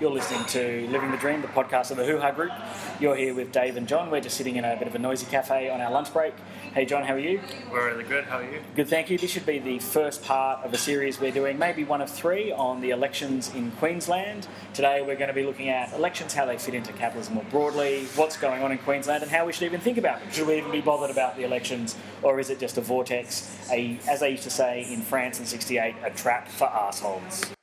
You're listening to Living the Dream, the podcast of the Hoo Ha Group. You're here with Dave and John. We're just sitting in a bit of a noisy cafe on our lunch break. Hey, John, how are you? We're really good. How are you? Good, thank you. This should be the first part of a series we're doing, maybe one of three, on the elections in Queensland. Today we're going to be looking at elections, how they fit into capitalism more broadly, what's going on in Queensland, and how we should even think about them. Should we even be bothered about the elections, or is it just a vortex, a, as they used to say in France in 68, a trap for assholes?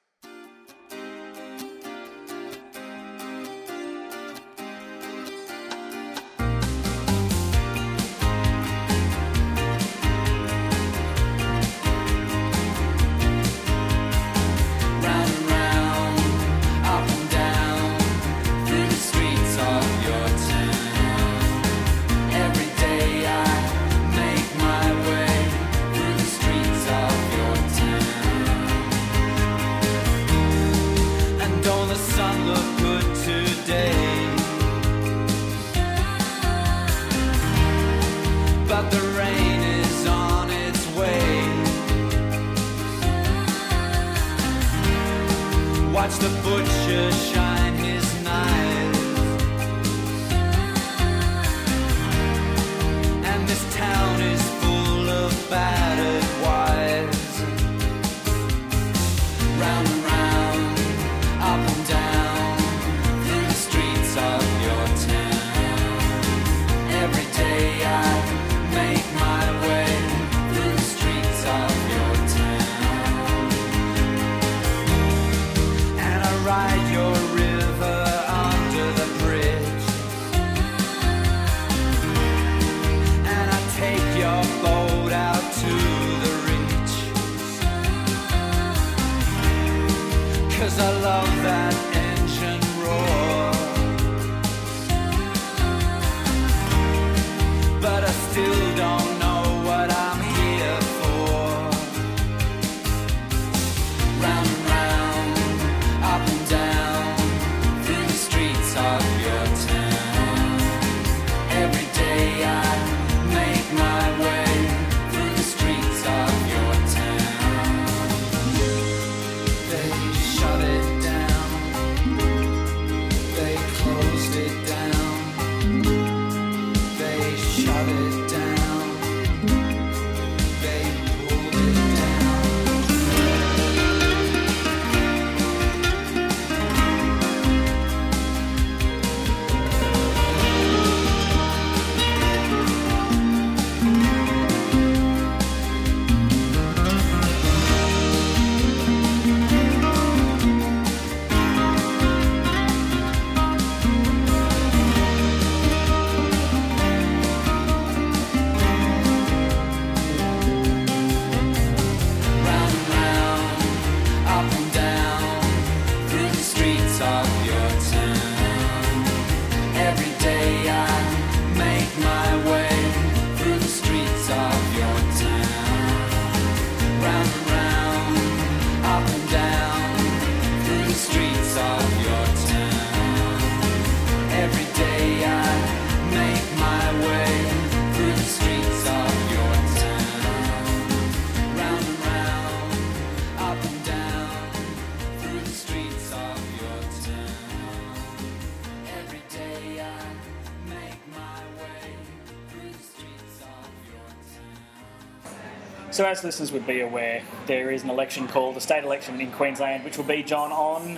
So, as listeners would be aware, there is an election called the state election in Queensland, which will be, John, on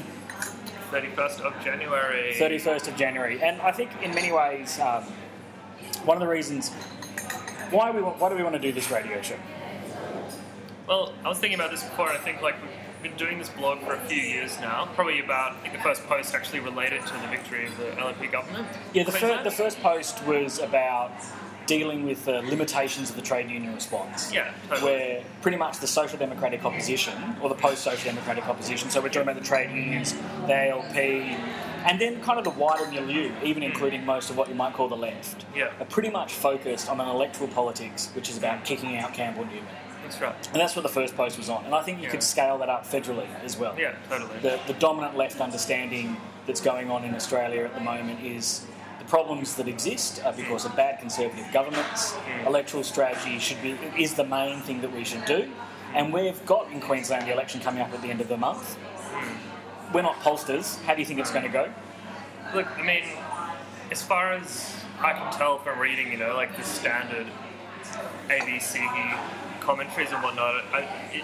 31st of January. 31st of January. And I think in many ways, um, one of the reasons why we want, why do we want to do this radio show? Well, I was thinking about this before, and I think like we've been doing this blog for a few years now. Probably about I think the first post actually related to the victory of the LNP government. Yeah, the, fir- the first post was about dealing with the limitations of the trade union response. Yeah, totally. Where pretty much the social democratic opposition, or the post social democratic opposition, so we're talking about the trade unions, the ALP, and then kind of the wider milieu, even including most of what you might call the left, Yeah. are pretty much focused on an electoral politics, which is about kicking out Campbell Newman. That's right. And that's what the first post was on. And I think you Yeah. could scale that up federally as well. Yeah, totally. The, the dominant left understanding that's going on in Australia at the moment is problems that exist are because of bad conservative governments. Hmm. Electoral strategy should be is the main thing that we should do. And we've got in Queensland the election coming up at the end of the month. Hmm. we're not pollsters. How do you think it's going to go? Look, I mean, as far as I can tell from reading, you know, like the standard ABC commentaries and whatnot, I, it,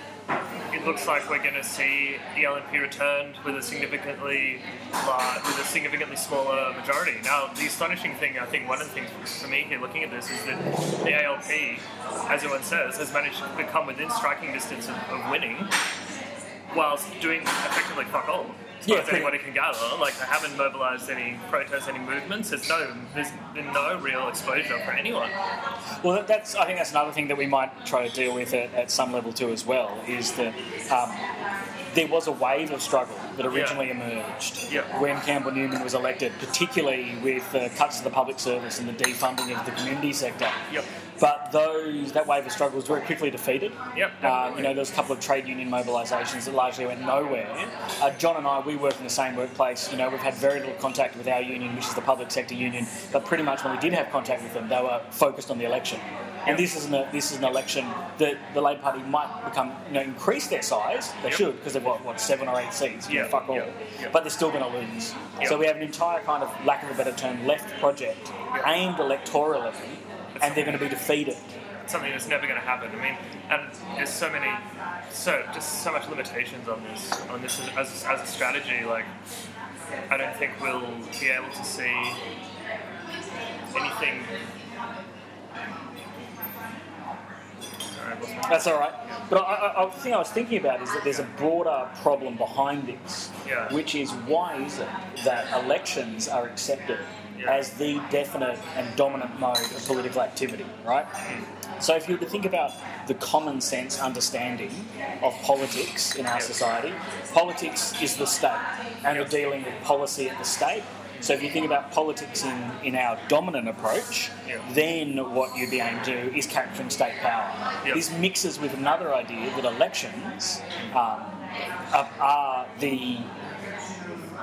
it looks like we're going to see the LNP returned with a significantly with a significantly smaller majority. Now, the astonishing thing, I think, one of the things for me here looking at this is that the ALP, as everyone says, has managed to become within striking distance of, of winning, whilst doing effectively fuck all. As far Yeah, as anybody can gather, like they haven't mobilised any protests, any movements. There's no, there's been no real exposure for anyone. Well, that's I think that's another thing that we might try to deal with at, at some level too as well is that um, there was a wave of struggle that originally emerged Yeah. when Campbell Newman was elected, particularly with the cuts to the public service and the defunding of the community sector. Yep. But those that wave of struggle was very quickly defeated. Yep, Um, you know, there was a couple of trade union mobilisations that largely went nowhere. Uh, John and I, we work in the same workplace. You know, we've had very little contact with our union, which is the public sector union. But pretty much when we did have contact with them, they were focused on the election. And this is an this is an election that the Labor Party might become, you know, increase their size. They Yep. should because they've got what seven or eight seats. Yeah, fuck all. yeah, yeah. But they're still going to lose. So we have an entire kind of lack of a better term left project aimed electorally, and they're going to be defeated. something that's never going to happen. I mean, and there's so many, so just so much limitations on this on this as, as, a strategy. Like, I don't think we'll be able to see anything. Sorry, I lost my- That's all right. But I, I, I, the thing I was thinking about is that there's a broader problem behind this, Yeah. which is why is it that elections are accepted. As the definite and dominant mode of political activity, right? So if you were to think about the common sense understanding of politics in our society, politics is the state, and we're dealing with policy at the state. So if you think about politics in, in our dominant approach, then what you'd be aiming to do is capturing state power. This mixes with another idea that elections um, are the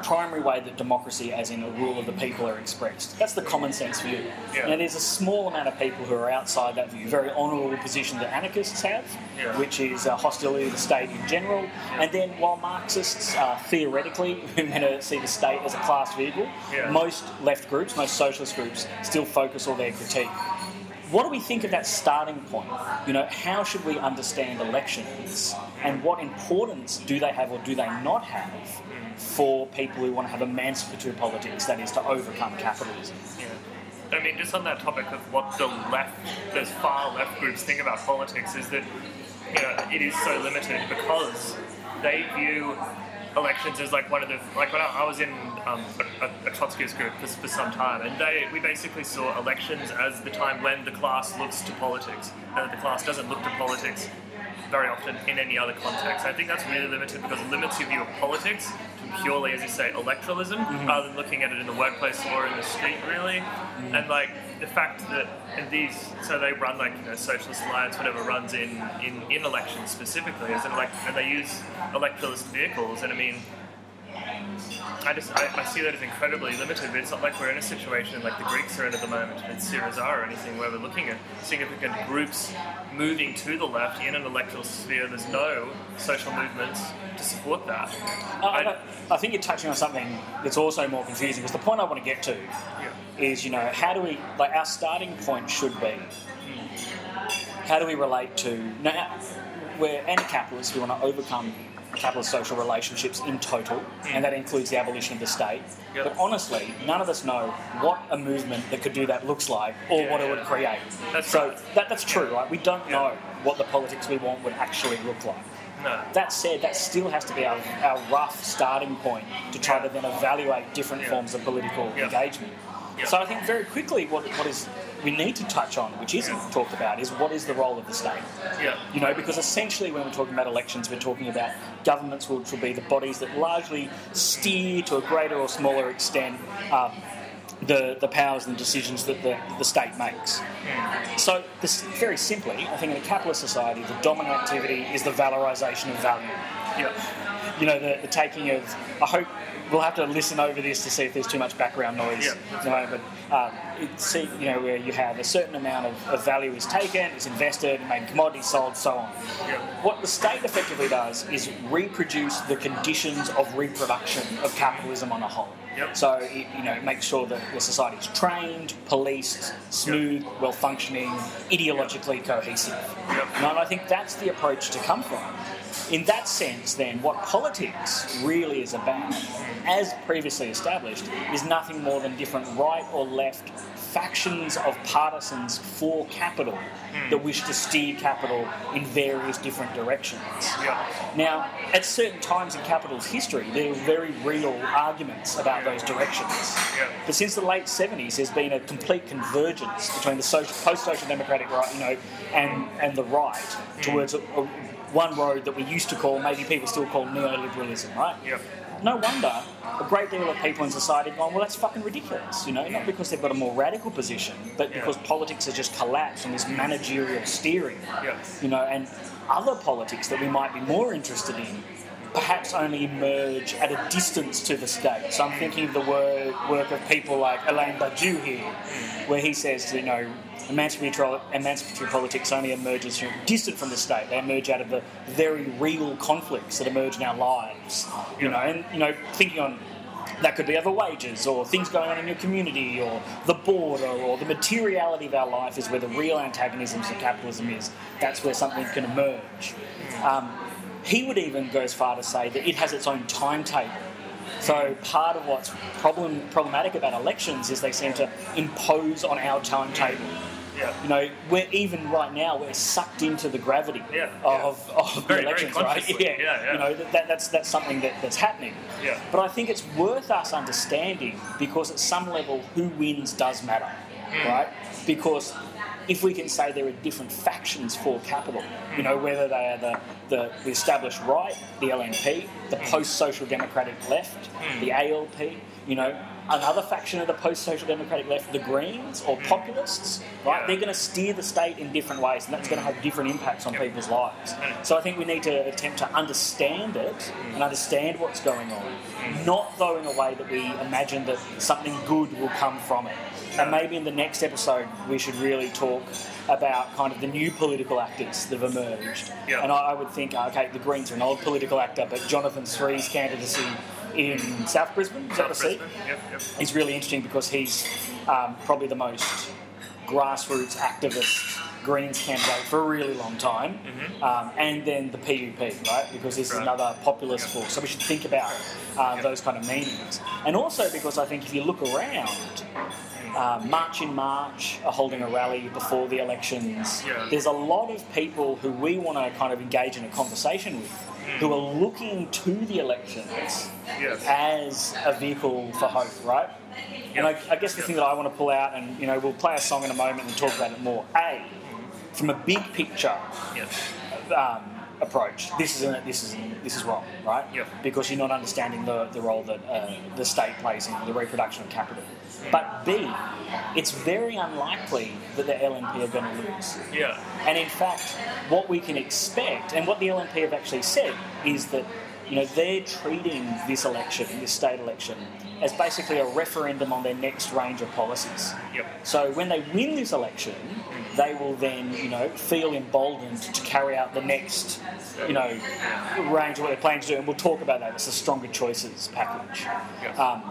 primary way that democracy, as in the rule of the people, are expressed. That's the common sense view. Yeah. Now, there's a small amount of people who are outside that view, very honourable position that anarchists have, Yeah. which is uh, hostility to the state in general. And then, while Marxists are theoretically meant to see the state as a class vehicle, Yeah. most left groups, most socialist groups, still focus all their critique. What do we think of that starting point? You know, how should we understand elections, and what importance do they have or do they not have for people who want to have emancipatory politics, that is, to overcome capitalism? Yeah. I mean, just on that topic of what the left, those far left groups think about politics is that, you know, it is so limited because they view elections as like one of the, like when I, I was in um, a, a, Trotskyist group for, for some time, and they, we basically saw elections as the time when the class looks to politics, and the class doesn't look to politics very often in any other context. I think that's really limited because it limits your view of politics purely, as you say, electoralism, mm-hmm. rather than looking at it in the workplace or in the street, really. Mm-hmm. And like the fact that in these, so they run like you know, Socialist Alliance, whatever runs in in, in elections specifically, as an elect, and they use electoralist vehicles. And I mean, I just I, I see that as incredibly limited, but it's not like we're in a situation like the Greeks are in at the moment in Syriza or anything where we're looking at significant groups moving to the left in an electoral sphere. There's no social movements to support that. I, I, I think you're touching on something that's also more confusing because the point I want to get to yeah, is, you know, how do we, like, our starting point should be hmm. how do we relate to, now, we're anti capitalists, we want to overcome capitalist social relationships in total, and that includes the abolition of the state. Yep. But honestly, none of us know what a movement that could do that looks like or Yeah, what it yeah. would create. That's so right. that, that's true, right? We don't Yeah. know what the politics we want would actually look like. no. That said, that still has to be our, our rough starting point to try Yeah. to then evaluate different Yeah. forms of political Yeah. engagement. Yeah. So I think very quickly what, what is we need to touch on, which isn't Yeah. talked about, is what is the role of the state? Yeah. You know, because essentially when we're talking about elections, we're talking about governments which will be the bodies that largely steer to a greater or smaller extent um, the, the powers and decisions that the, the state makes. So, this, very simply, I think in a capitalist society, the dominant activity is the valorisation of value Yeah. you know, the, the taking of, I hope we'll have to listen over this to see if there's too much background noise. Yeah, no, but um, it, see, you know, where you have a certain amount of, of value is taken, it's invested, maybe commodities sold, so on. Yeah. What the state effectively does is reproduce the conditions of reproduction of capitalism on a whole. Yep. So it, you know, make sure that the society is trained, policed, smooth, well functioning, ideologically cohesive. Yep. And I think that's the approach to come from. In that sense, then, what politics really is about, as previously established, is nothing more than different right or left factions of partisans for capital hmm. that wish to steer capital in various different directions. Yeah. Now, at certain times in capital's history, there were very real arguments about those directions. Yeah. But since the late 70s, there's been a complete convergence between the post-social democratic right, you know, and, and the right hmm. towards a, a, one road that we used to call, maybe people still call neoliberalism, right? Yeah. No wonder a great deal of people in society gone, well, that's fucking ridiculous, you know, not because they've got a more radical position, but because politics has just collapsed on this managerial steering, Yeah. you know, and other politics that we might be more interested in perhaps only emerge at a distance to the state. So I'm thinking of the work, of people like Alain Badiou here, where he says, you know, emancipatory, emancipatory politics only emerges from, distant from the state. They emerge out of the very real conflicts that emerge in our lives. You know, and you know, thinking on that could be over wages or things going on in your community or the border or the materiality of our life is where the real antagonisms of capitalism is. That's where something can emerge. Um, he would even go as far to say that it has its own timetable. So part of what's problem, problematic about elections is they seem to impose on our timetable. Yeah. You know, we're even right now we're sucked into the gravity Yeah, of, of the Very, very elections, right? Yeah, Yeah, yeah. You know, that, that's that's something that, that's happening. Yeah. But I think it's worth us understanding because at some level, who wins does matter, Hmm. right? Because if we can say there are different factions for capital, you know, whether they are the, the, the established right, the LNP, the Hmm. post-social democratic left, the ALP, you know, another faction of the post-social democratic left, the Greens or populists, right? Hmm. They're going to steer the state in different ways, and that's going to have different impacts on people's lives. So I think we need to attempt to understand it and understand what's going on, not though in a way that we imagine that something good will come from it. And maybe in the next episode we should really talk about kind of the new political actors that have emerged. Yeah. And I, I would think, okay, the Greens are an old political actor, but Jonathan Sri's candidacy in South Brisbane, is that the seat? Yep, yep. He's really interesting because he's um, probably the most grassroots activist Greens candidate for a really long time, um, and then the PUP, right? Because this is another populist force. So we should think about uh, those kind of meanings, and also because I think if you look around. Uh, March in March are holding a rally before the elections. Yeah. There's a lot of people who we want to kind of engage in a conversation with who are looking to the elections Yes. as a vehicle for hope, right? And I, I guess the thing that I want to pull out, and you know, we'll play a song in a moment and talk about it more. A, from a big picture Yes. um, approach, this is this is this is wrong, right? Yep. Because you're not understanding the, the role that uh, the state plays in the reproduction of capital. But B, it's very unlikely that the LNP are going to lose. Yeah. And in fact, what we can expect, and what the LNP have actually said, is that you know they're treating this election, this state election, as basically a referendum on their next range of policies. Yep. So when they win this election, they will then, you know, feel emboldened to carry out the next, you know, range of what they're planning to do, and we'll talk about that. It's the stronger choices package. Yes. Um,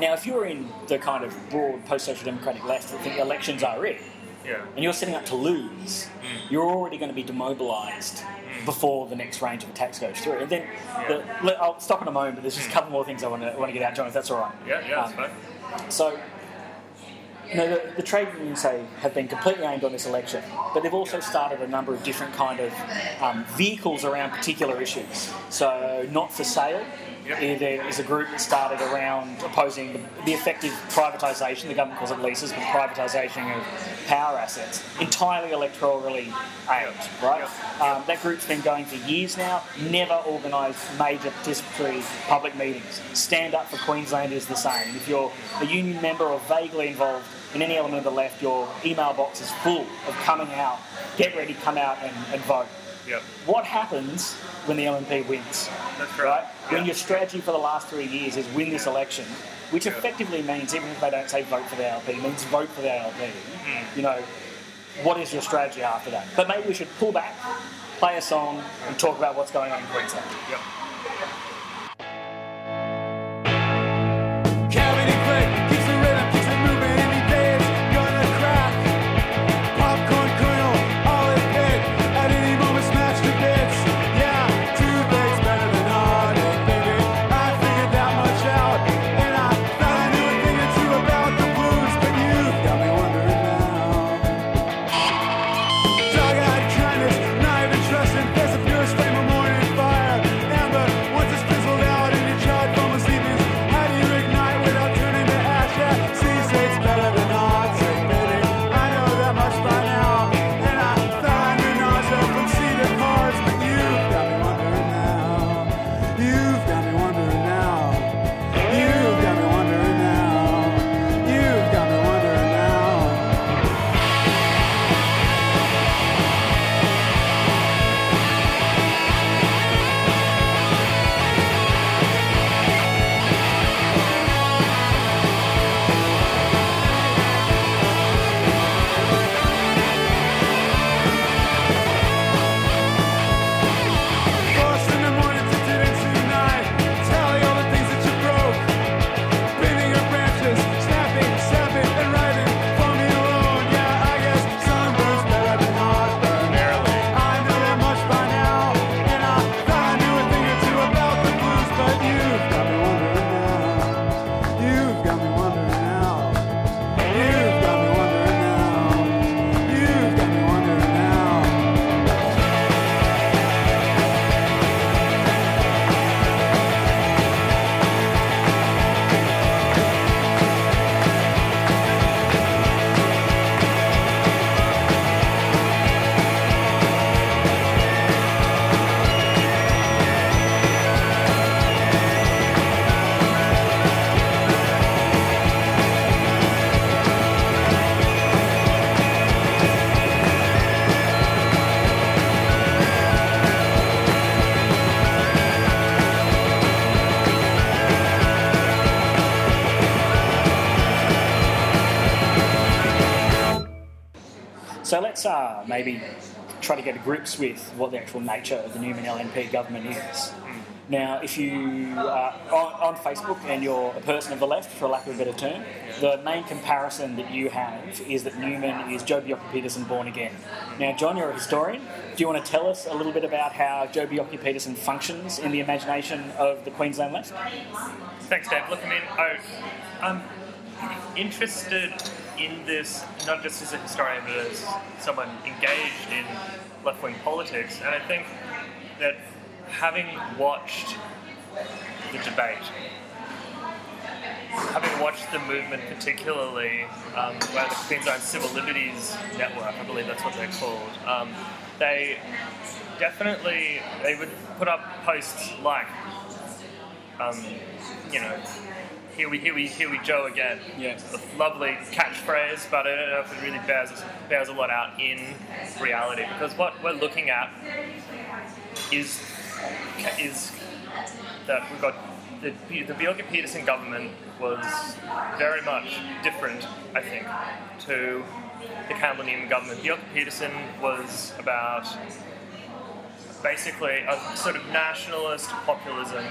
now, if you're in the kind of broad post-social democratic left that think elections are it, Yeah. and you're setting up to lose, you're already going to be demobilised before the next range of attacks goes through. And then, the, I'll stop in a moment, but there's just a couple more things I want to, want to get out, John, if that's all right. Yeah. Yeah. That's Um, fine. So, you know, the, the trade unions say have been completely aimed on this election, but they've also started a number of different kind of um, vehicles around particular issues. So, not for sale. There is a group that started around opposing the, the effective privatisation, the government calls it leases, but privatisation of power assets, entirely electorally aimed, right? Um, that group's been going for years now, never organised major participatory public meetings. Stand Up for Queensland is the same. If you're a union member or vaguely involved in any element of the left, your email box is full of coming out, get ready, come out and, and vote. Yep. What happens when the LNP wins? That's Right? right. When your strategy for the last three years is win this election, which Yeah. effectively means, even if they don't say vote for the LP, means vote for the LP, Hmm. you know, what is your strategy after that? But maybe we should pull back, play a song, and talk about what's going on in Queensland. Yep. Maybe try to get to grips with what the actual nature of the Newman LNP government is. Now, if you are on, on Facebook and you're a person of the left, for lack of a better term, the main comparison that you have is that Newman is Joh Bjelke Petersen born again. Now, John, you're a historian. Do you want to tell us a little bit about how Joh Bjelke Petersen functions in the imagination of the Queensland left? Thanks, Dave. Look, I mean, I, I'm interested in this not just as a historian, but as someone engaged in left wing politics. And I think that having watched the debate, having watched the movement, particularly um, where the Queensland Civil Liberties Network, I believe that's what they're called, um, they definitely they would put up posts like um, you know, here we, here we, here we Joe again. Yeah. A lovely catchphrase, but I don't know if it really bears bears a lot out in reality because what we're looking at is is that we've got the the Bjelke Petersen government was very much different, I think, to the Campbell Newman government. Bjelke Petersen was about basically a sort of nationalist populism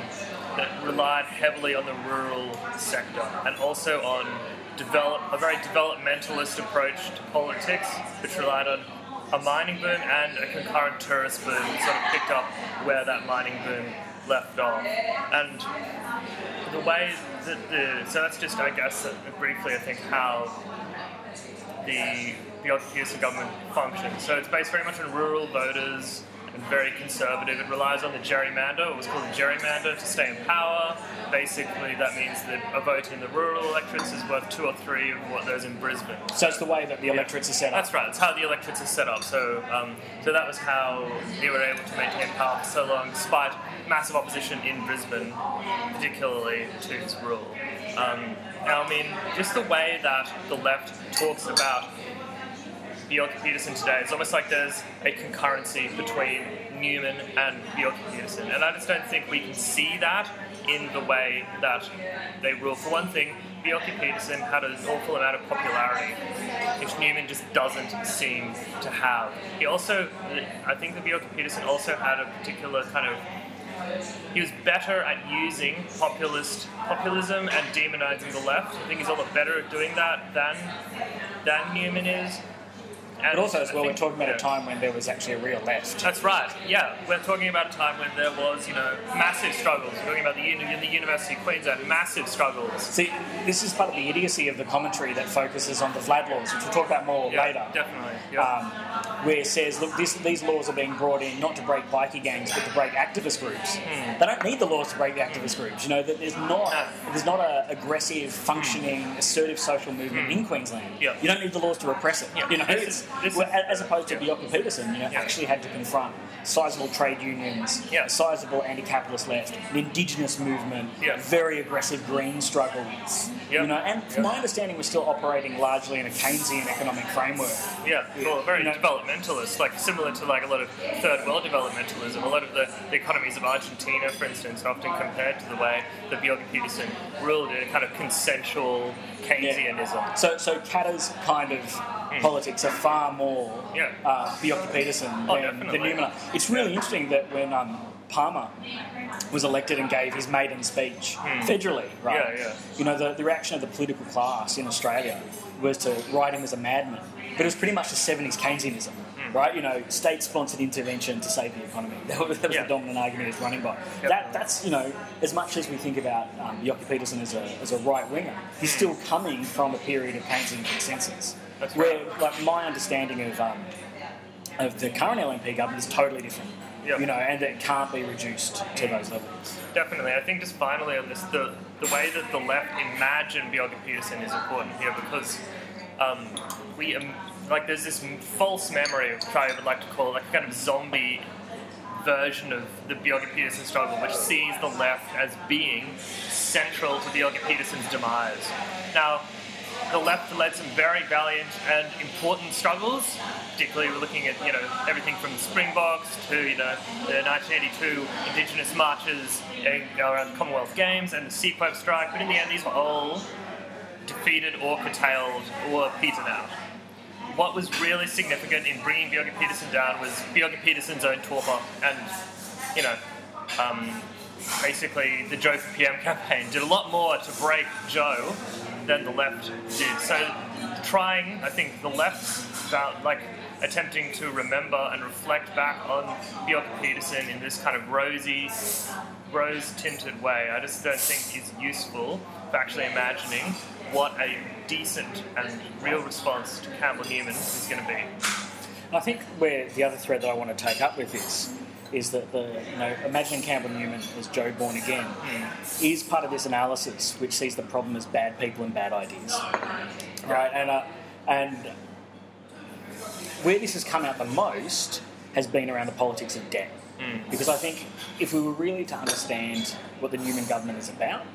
that relied heavily on the rural sector and also on develop a very developmentalist approach to politics, which relied on a mining boom and a concurrent tourist boom sort of picked up where that mining boom left off. And the way that the so that's just I guess uh, briefly I think how the the Petersen government functions. So it's based very much on rural voters and very conservative. It relies on the gerrymander. It was called a gerrymander to stay in power. Basically, that means that a vote in the rural electorates is worth two or three of what those in Brisbane. So it's the way that the electorates are set up. That's right. It's how the electorates are set up. So, um, so that was how they were able to maintain power for so long, despite massive opposition in Brisbane, particularly to his rule. Um, now, I mean, just the way that the left talks about Bjelke Petersen today, it's almost like there's a concurrency between Newman and Bjelke Petersen. And I just don't think we can see that in the way that they rule. For one thing, Bjelke Petersen had an awful amount of popularity, which Newman just doesn't seem to have. He also, I think that Bjelke Petersen also had a particular kind of he was better at using populist populism and demonizing the left. I think he's a lot better at doing that than than Newman is. And But also, as well, we're talking about yeah. a time when there was actually a real left. That's right. Yeah, we're talking about a time when there was, you know, massive struggles. We're talking about the uni- in the University of Queensland, massive struggles. See, this is part of the idiocy of the commentary that focuses on the VLAD laws, which we'll talk about more Yeah, later. definitely. Yeah. Um, where it says, look, this, these laws are being brought in not to break bikie gangs, but to break activist groups. Hmm. They don't need the laws to break the activist groups. You know that there's not there's not a aggressive, functioning, assertive social movement in Queensland. Yeah. You don't need the laws to repress it. Yeah. You know, This is- well, as opposed to yeah. Bjelke Petersen, you know, Yeah. actually had to confront sizable trade unions, Yeah. sizable anti-capitalist left, an indigenous movement, Yeah. very aggressive green struggles. Yeah. You know, and Yeah. my understanding, we're still operating largely in a Keynesian economic framework. Yeah, well, very You know- developmentalist, like similar to like a lot of third world developmentalism. A lot of the, the economies of Argentina, for instance, are often compared to the way that Bjelke Petersen ruled in a kind of consensual Keynesianism. So, so Katter's kind of politics are far more. Yeah. uh, Petersen Oh, than, than Newman. It's really interesting that when um, Palmer was elected and gave his maiden speech federally, right? Yeah, yeah. You know, the, the reaction of the political class in Australia was to write him as a madman, but it was pretty much the 70s Keynesianism. Right, you know, state-sponsored intervention to save the economy. That was, that was Yeah. the dominant argument he was running by. Yep. That, that's you know, as much as we think about um, Petersen as a, as a right winger, he's still coming from a period of Keynesian consensus. That's where, right. like, my understanding of um, of the current LNP government is totally different. Yep. You know, and it can't be reduced to those levels. Definitely. I think just finally on this, the, the way that the left imagine Bjelke Petersen is important here because um, we, like, there's this false memory, which I would like to call it, like a kind of zombie version of the Bjelke Petersen struggle, which sees the left as being central to Bjelke Petersen's demise. Now, the left led some very valiant and important struggles. Particularly, we're looking at you know everything from the Springboks to you know the 1982 Indigenous marches around the Commonwealth Games and the SEQEB strike. But in the end, these were all defeated or curtailed or petered out. What was really significant in bringing Bjelke Petersen down was Bjelke Petersen's own torpor and you know um, basically the Joh for PM campaign did a lot more to break Joe than the left did. So trying, I think the left like attempting to remember and reflect back on Bjelke Petersen in this kind of rosy, rose-tinted way, I just don't think is useful for actually imagining what a decent and real response to Campbell Newman is going to be. I think where the other thread that I want to take up with this is that the you know imagining Campbell Newman as Joe born again is part of this analysis which sees the problem as bad people and bad ideas, right? And uh, and where this has come out the most has been around the politics of debt, because I think if we were really to understand what the Newman government is about,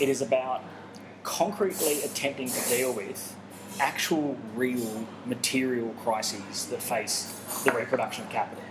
it is about concretely attempting to deal with actual, real, material crises that face the reproduction of capital.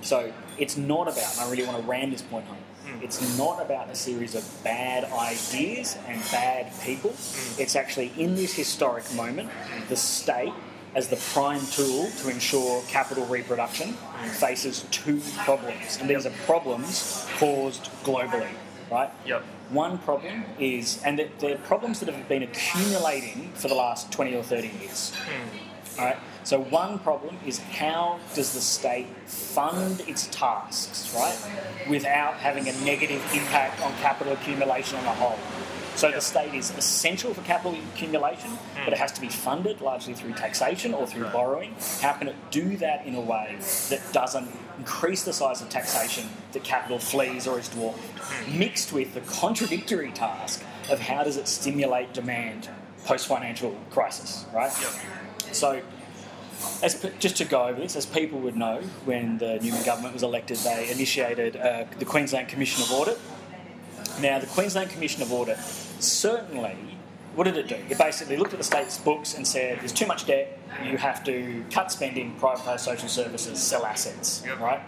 So it's not about, and I really want to ram this point home, hmm. it's not about a series of bad ideas and bad people. Hmm. It's actually in this historic moment, the state, as the prime tool to ensure capital reproduction, hmm. faces two problems. And these are problems caused globally, right? Yep. One problem is, and they're, they're problems that have been accumulating for the last 20 or 30 years. Hmm. All right? So, one problem is how does the state fund its tasks, right, without having a negative impact on capital accumulation on the whole? So, the state is essential for capital accumulation, but it has to be funded largely through taxation or through borrowing. How can it do that in a way that doesn't increase the size of taxation that capital flees or is dwarfed? Mixed with the contradictory task of how does it stimulate demand post financial crisis, right? So, as, just to go over this, as people would know, when the Newman government was elected, they initiated uh, the Queensland Commission of Audit. Now, the Queensland Commission of Audit certainly what did it do? It basically looked at the state's books and said, "There's too much debt. You have to cut spending, privatise social services, sell assets." Yep. Right.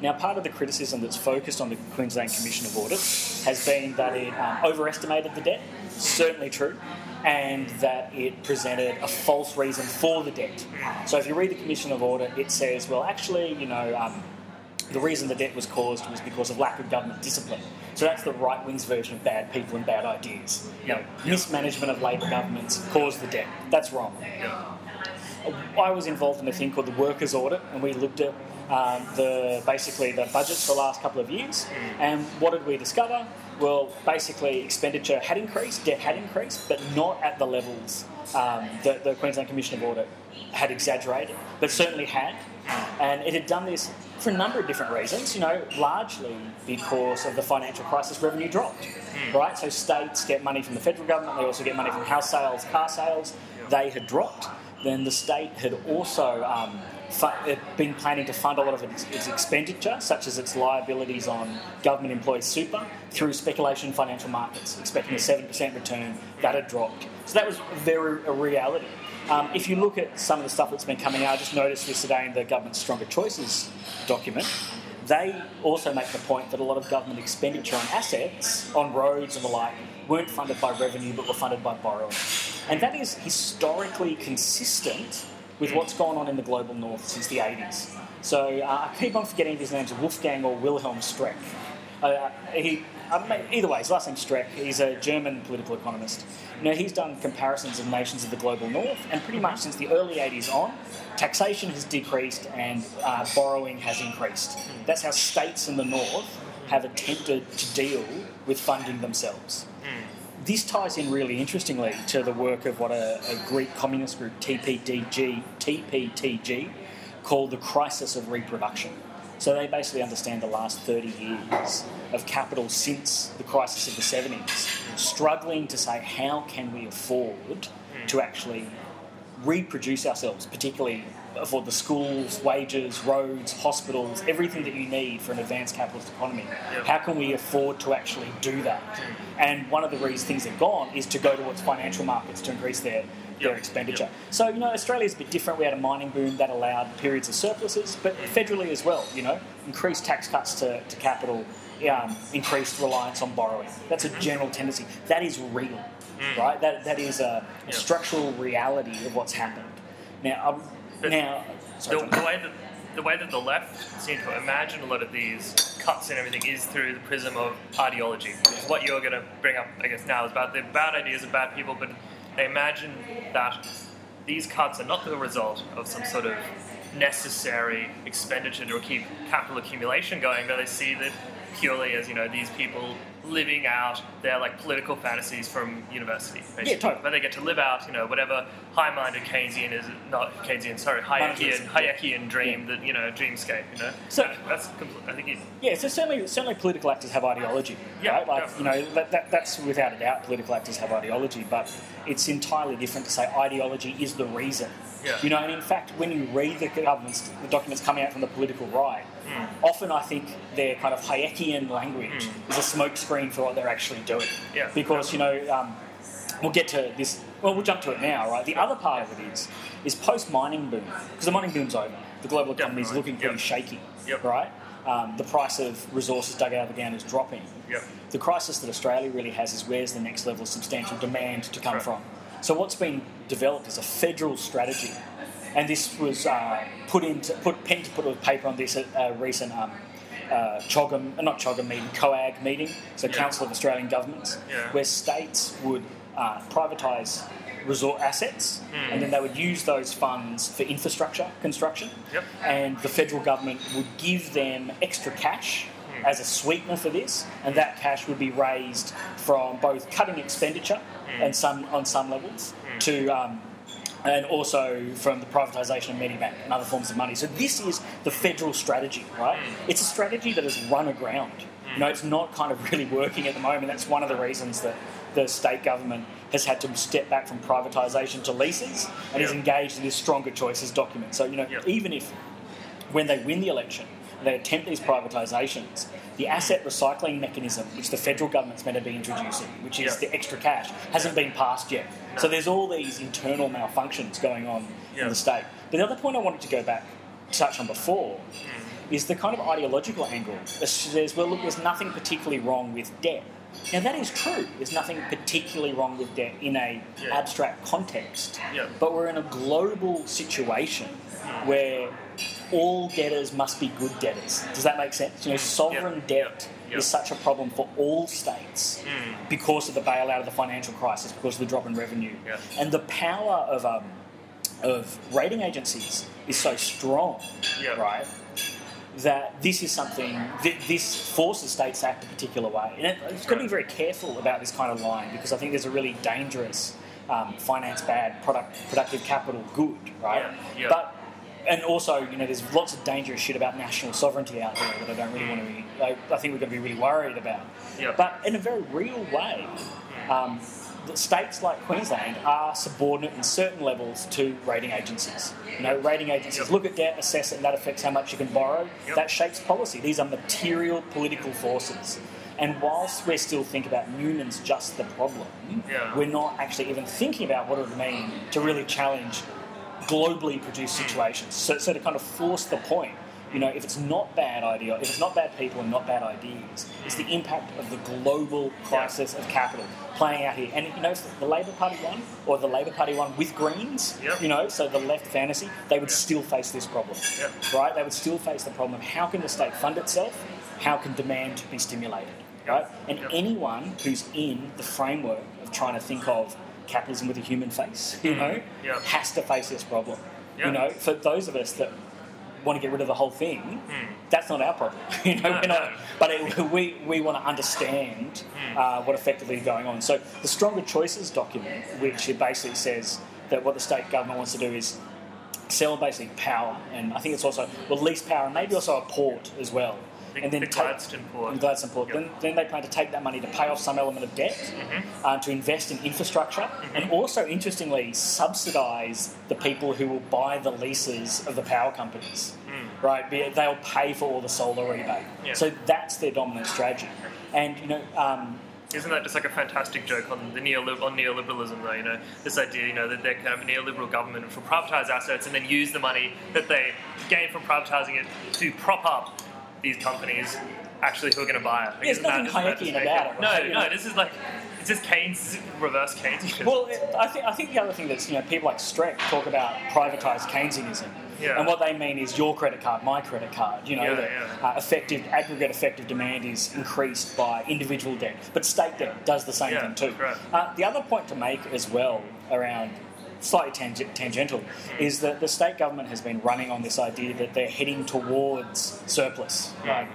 Now, part of the criticism that's focused on the Queensland Commission of Audit has been that it um, overestimated the debt. Certainly true. And that it presented a false reason for the debt. So, if you read the Commission of Audit, it says, well, actually, you know, um, the reason the debt was caused was because of lack of government discipline. So that's the right wing's version of bad people and bad ideas. You know, mismanagement of Labor governments caused the debt. That's wrong. I was involved in a thing called the workers' audit, and we looked at um, the basically the budgets for the last couple of years. And what did we discover? Well, basically, expenditure had increased, debt had increased, but not at the levels um, that the Queensland Commission of Audit had exaggerated, but certainly had. And it had done this for a number of different reasons, you know, largely because of the financial crisis, revenue dropped, right? So states get money from the federal government, they also get money from house sales, car sales, they had dropped. Then the state had also um, fu- been planning to fund a lot of its, its expenditure, such as its liabilities on government employees' super, through speculation in financial markets, expecting a 7% return. That had dropped. So that was very a reality. Um, if you look at some of the stuff that's been coming out, I just noticed this today in the government's Stronger Choices document. They also make the point that a lot of government expenditure on assets, on roads and the like, weren't funded by revenue but were funded by borrowing. And that is historically consistent with what's gone on in the global north since the 80s. So uh, I keep on forgetting his name's Wolfgang or Wilhelm Streeck. Uh, he, uh, either way, his last name's Streeck. He's a German political economist. Know, he's done comparisons of nations of the global north, and pretty much since the early 80s on, taxation has decreased and uh, borrowing has increased. That's how states in the north have attempted to deal with funding themselves. This ties in really interestingly to the work of what a, a Greek communist group, TPDG, TPTG, called the crisis of reproduction. So they basically understand the last 30 years of capital since the crisis of the 70s, struggling to say how can we afford to actually reproduce ourselves, particularly for the schools, wages, roads, hospitals, everything that you need for an advanced capitalist economy. How can we afford to actually do that? And one of the reasons things have gone is to go towards financial markets to increase their their expenditure. So, you know, Australia's a bit different. We had a mining boom that allowed periods of surpluses, but federally as well, you know, increased tax cuts to, to capital, um, increased reliance on borrowing. That's a general tendency. That is real, right? That, that is a, a structural reality of what's happened. Now, um, now, sorry, the, the way that the way that the left seem to imagine a lot of these cuts and everything is through the prism of ideology. Which is what you're going to bring up, I guess, now is about the bad ideas of bad people, but they imagine that these cuts are not the result of some sort of necessary expenditure to keep capital accumulation going, but they see that purely as you know these people living out their like political fantasies from university. Basically. totally. But they get to live out, you know, whatever high-minded Keynesian is not Keynesian, sorry, Hayekian, Hayekian dream that you know, dreamscape. You know, So- That- that's I think it, Yeah, so certainly, certainly political actors have ideology, Yeah, right? Like, you know, that, that, that's without a doubt, political actors have ideology, but it's entirely different to say ideology is the reason. Yeah. You know, and in fact, when you read the government's, the documents coming out from the political right, Hmm. often I think their kind of Hayekian language is a smokescreen for what they're actually doing. Yeah. Because, you know, um, we'll get to this, well, we'll jump to it now, right? The other part of it is, is post-mining boom, because the mining boom's over. The global economy is looking pretty Yep. shaky, Yep. right? Um, the price of resources dug out of the ground is dropping. Yep. The crisis that Australia really has is where's the next level of substantial demand to come Right. from. So what's been developed is a federal strategy, and this was uh, put into put pen to put a paper on this at a recent um, uh, CHOGM, uh, not CHOGM meeting, COAG meeting, so Yeah. Council of Australian Governments, Yeah. where states would uh, privatise resort assets, Hmm. and then they would use those funds for infrastructure construction, Yep. and the federal government would give them extra cash. As a sweetener for this, and that cash would be raised from both cutting expenditure Hmm. and some on some levels to um, and also from the privatisation of Medibank and other forms of money. So this is the federal strategy, right? It's a strategy that has run aground. You know, it's not kind of really working at the moment. That's one of the reasons that the state government has had to step back from privatisation to leases and is engaged in this stronger choices document. So, you know, Yeah. even if when they win the election, they attempt these privatisations, the asset recycling mechanism, which the federal government's meant to be introducing, which is Yeah. the extra cash, hasn't been passed yet. So there's all these internal malfunctions going on Yeah. in the state. But the other point I wanted to go back to touch on before Hmm. is the kind of ideological angle that says, well, look, there's nothing particularly wrong with debt. Now that is true. There's nothing particularly wrong with debt in a abstract context. But we're in a global situation where all debtors must be good debtors. Does that make sense? You know, sovereign Yeah. debt Yeah. is such a problem for all states Mm. because of the bailout of the financial crisis, because of the drop in revenue, Yeah. and the power of um, of rating agencies is so strong, right? That this is something that this forces states to act a particular way, and it, it's got to be very careful about this kind of line because I think there's a really dangerous um, finance bad, product productive capital good, right? But and also, you know, there's lots of dangerous shit about national sovereignty out there that I don't really want to be. I, I think we're going to be really worried about. Yeah. But in a very real way, um, the states like Queensland are subordinate in certain levels to rating agencies. You know, rating agencies Yep. look at debt, assess it, and that affects how much you can borrow. Yep. That shapes policy. These are material political forces. And whilst we still think about Newman's just the problem, Yeah. we're not actually even thinking about what it would mean to really challenge globally produced hmm. situations. So, so to kind of force the point, you know, if it's not bad idea, if it's not bad people and not bad ideas, it's the hmm. impact of the global crisis of capital playing out here. And you know, the Labor Party won, or the Labor Party won with Greens, Yep. you know, so the left fantasy, they would still face this problem, Yep. right? They would still face the problem of how can the state fund itself, how can demand be stimulated, right? And Yep. anyone who's in the framework of trying to think of capitalism with a human face, you hmm. know, Yep. has to face this problem. You know, for those of us that want to get rid of the whole thing, hmm. that's not our problem. you know, No, we're not, no. but it, we, we want to understand hmm. uh, what effectively is going on. So the Stronger Choices document, which it basically says that what the state government wants to do is sell basically power, and I think it's also release power, and maybe also a port as well. The- and then the take- Gladstone port. the Gladstone port. Yep. Then, then they plan to take that money to pay off some element of debt, Mm-hmm. uh, to invest in infrastructure, and also, interestingly, subsidise the people who will buy the leases of the power companies. Right, they'll pay for all the solar rebate. Mm. Yeah. So that's their dominant strategy. And you know, um, Isn't that just like a fantastic joke on the neolib- on neoliberalism, though? You know, this idea, you know, that they're kind of a neoliberal government will privatize assets and then use the money that they gain from privatizing it to prop up these companies, actually who are going to buy it. There's nothing Hayekian about it, No, right? You no, this is like it's just Keynes reverse Keynesianism. Well, I think I think the other thing that's you know people like Streeck talk about privatised Keynesianism, Yeah. and what they mean is your credit card, my credit card. You know, Yeah, that yeah. Uh, effective aggregate effective demand is increased by individual debt, but state debt does the same thing too. right. Uh, the other point to make as well around slightly tang- tangential Hmm. is that the state government has been running on this idea that they're heading towards surplus, Hmm. right?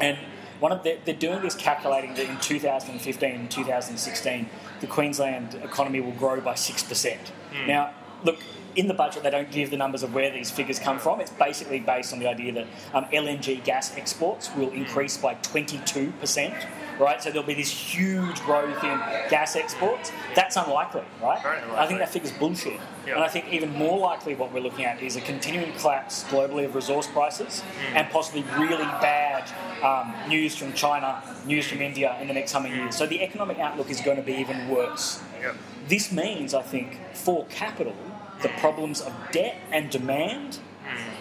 And one of the, they're doing this calculating that in 2015 and 2016, the Queensland economy will grow by 6%. Now, look, in the budget, they don't give the numbers of where these figures come from. It's basically based on the idea that um, LNG gas exports will increase by 22%, right? So there'll be this huge growth in gas exports. That's unlikely, right? Very I think unlikely. that figure's bullshit. Yeah. And I think even more likely what we're looking at is a continuing collapse globally of resource prices and possibly really bad um, news from China, news from India in the next coming years. So the economic outlook is going to be even worse. Yep. This means, I think, for capital, the problems of debt and demand,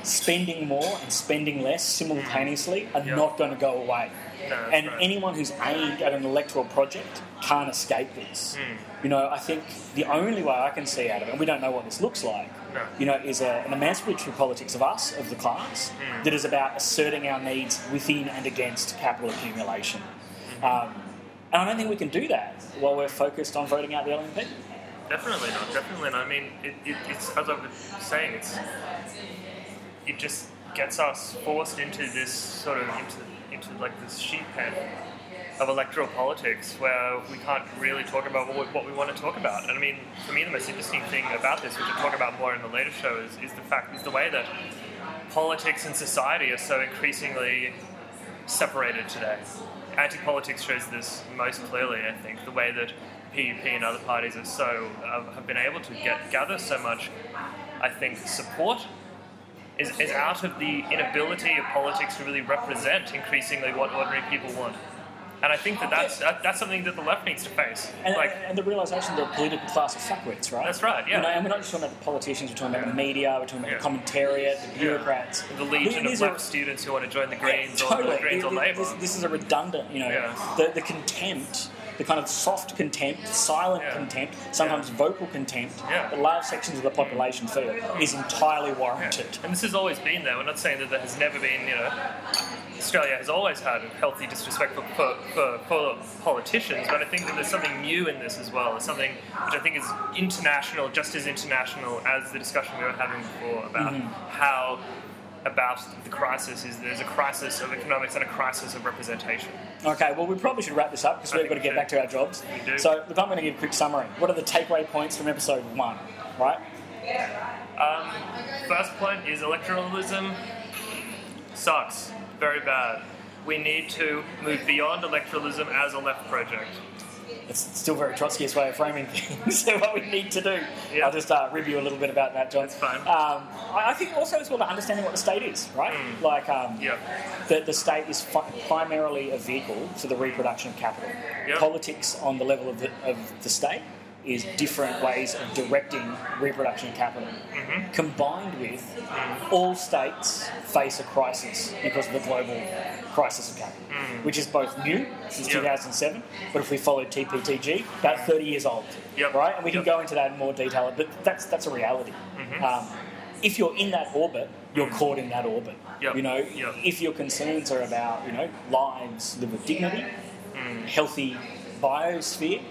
spending more and spending less simultaneously are Yeah. not going to go away. No, and right. anyone who's aimed at an electoral project can't escape this. Hmm. You know, I think the only way I can see out of it, and we don't know what this looks like, No. you know, is a, an emancipatory politics of us, of the class, Hmm. that is about asserting our needs within and against capital accumulation. Hmm. Um, and I don't think we can do that while we're focused on voting out the LNP. Definitely not. Definitely not. I mean, it, it, it's as I was saying, it's it just gets us forced into this sort of into into like this sheep pen of electoral politics where we can't really talk about what we, what we want to talk about. And I mean, for me, the most interesting thing about this, which I'll talk about more in the later show, is, is the fact is the way that politics and society are so increasingly separated today. Anti-politics shows this most clearly, I think, the way that PUP and other parties are so uh, have been able to get gather so much, I think, support is, is out of the inability of politics to really represent increasingly what ordinary people want. And I think that that's, that, that's something that the left needs to face. And, like, and the realization that the political class of fuckwits, right? That's right, yeah. You know, and we're not just talking about the politicians, we're talking about the media, we're talking about Yeah. the commentariat, the bureaucrats. the legion of These are- left students who want to join the Yeah, Greens or the Greens or This- Labour. This, this is a redundant, you know, Yeah. the, the contempt, the kind of soft contempt, silent Yeah. contempt, sometimes vocal contempt Yeah. that large sections of the population feel is entirely Yeah. warranted. And this has always been there. We're not saying that there has never been, you know, Australia has always had a healthy disrespect for, for, for, for politicians, but I think that there's something new in this as well. Something which I think is international, just as international as the discussion we were having before about mm-hmm. how about the crisis is there's a crisis of economics and a crisis of representation. Okay, well, we probably should wrap this up because we've got to get back to our jobs. So, look, I'm going to give a quick summary. What are the takeaway points from episode one, right? Um, first point is electoralism sucks. Very bad. We need to move beyond electoralism as a left project. It's still very Trotskyist way of framing things. so what we need to do, Yeah. I'll just uh, rib you a little bit about that, John. That's fine. Um, I I think also as well to understanding what the state is, right? Like um, Yeah. the, the state is fi- primarily a vehicle for the reproduction of capital. Yep. Politics on the level of the, of the state is different ways of directing reproduction of capital. Mm-hmm. Combined with all states face a crisis because of the global crisis of capital, which is both new since Mm. Yep. 2007, but if we follow TPTG, about 30 years old, Yep. right? And we can Yep. Mm-hmm. go into that in more detail, but that's that's a reality. Um, if you're in that orbit, you're caught in that orbit. You know, if your concerns are about you know lives lived with dignity, Mm. healthy biosphere,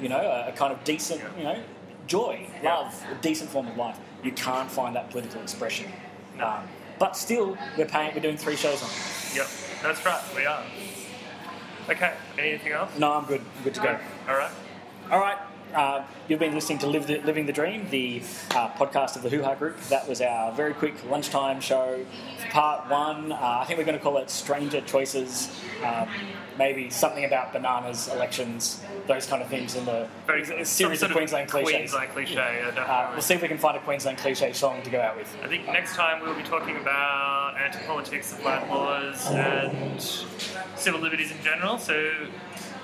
you know, a, a kind of decent, you know, joy, Yeah. love, a decent form of life, you can't find that political expression. No. Um, but still, we're paying. We're doing three shows on it. Yep, that's right, we are. Okay, anything else? No, I'm good. I'm good to go. All right. All right. Uh, you've been listening to Live the, Living the Dream, the uh, podcast of the Hoo Ha Group. That was our very quick lunchtime show. Part one, uh, I think we're going to call it Stranger Choices. Um, maybe something about bananas, elections, those kind of things in the Very a series of Queensland cliches. Queensland cliche, yeah, definitely. Uh, we'll see if we can find a Queensland cliche song to go out with. I think next time we'll be talking about anti-politics of land laws and civil liberties in general. So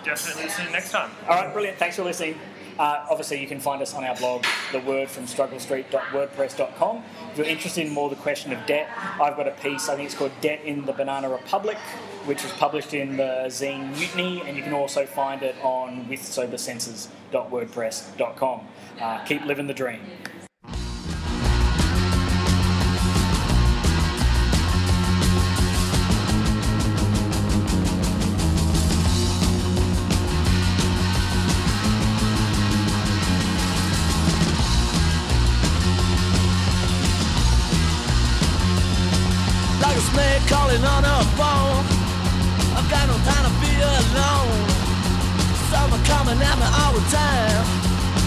definitely listen next time. All right, brilliant. Thanks for listening. Uh, obviously, you can find us on our blog, thewordfromstrugglestreet.wordpress.com. If you're interested in more the question of debt, I've got a piece, I think it's called Debt in the Banana Republic, which was published in the zine Mutiny, and you can also find it on withsobersenses.wordpress.com. Uh, keep living the dream. Time.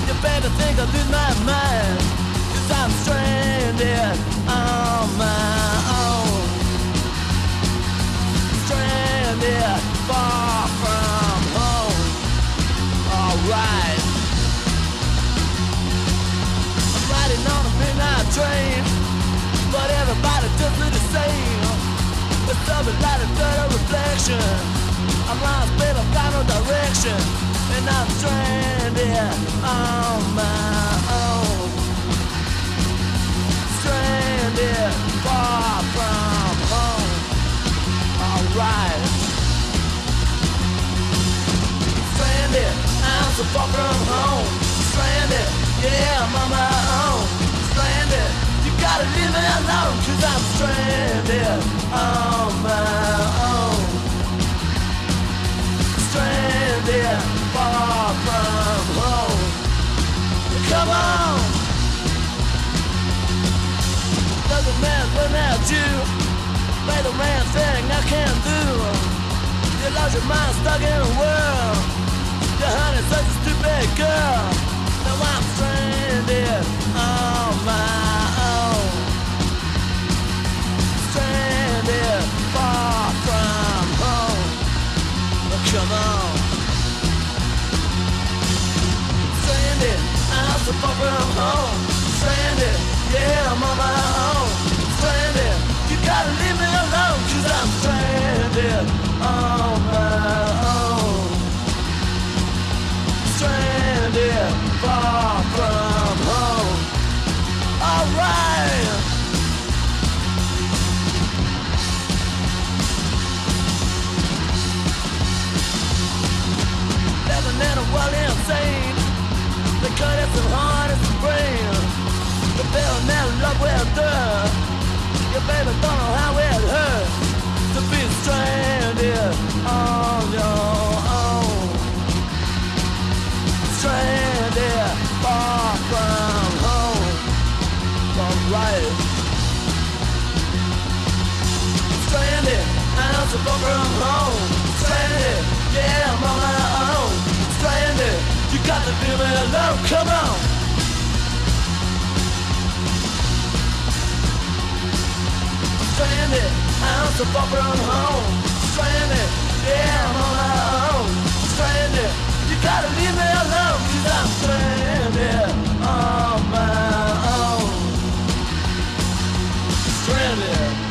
You better think I lose my mind. Cause I'm stranded on my own. Stranded far from home. Alright. I'm riding on a midnight train. But everybody does it the same. It's a dirty reflection. I'm lost, babe, I've got no direction. I'm stranded on my own. Stranded far from home. Alright. Stranded, from home. Stranded, yeah, on my own. Stranded, you gotta leave me I'm stranded on my own. Stranded, far from home. Come on. Doesn't matter you. Play the thing I can do. You lost your mind stuck in a world. Such a stupid girl. Now I'm stranded on my own. Stranded far from home. Come on. Stranded, yeah, I'm on my own. Stranded, you gotta leave me I'm stranded on my own. Stranded, far from from home. Stranded, yeah, I'm on my own. Stranded, you got to leave me alone. Come on. Stranded, I'm so far from home. Stranded, yeah, I'm on my own. Stranded, you gotta leave me alone, cause I'm stranded on my own. Stranded.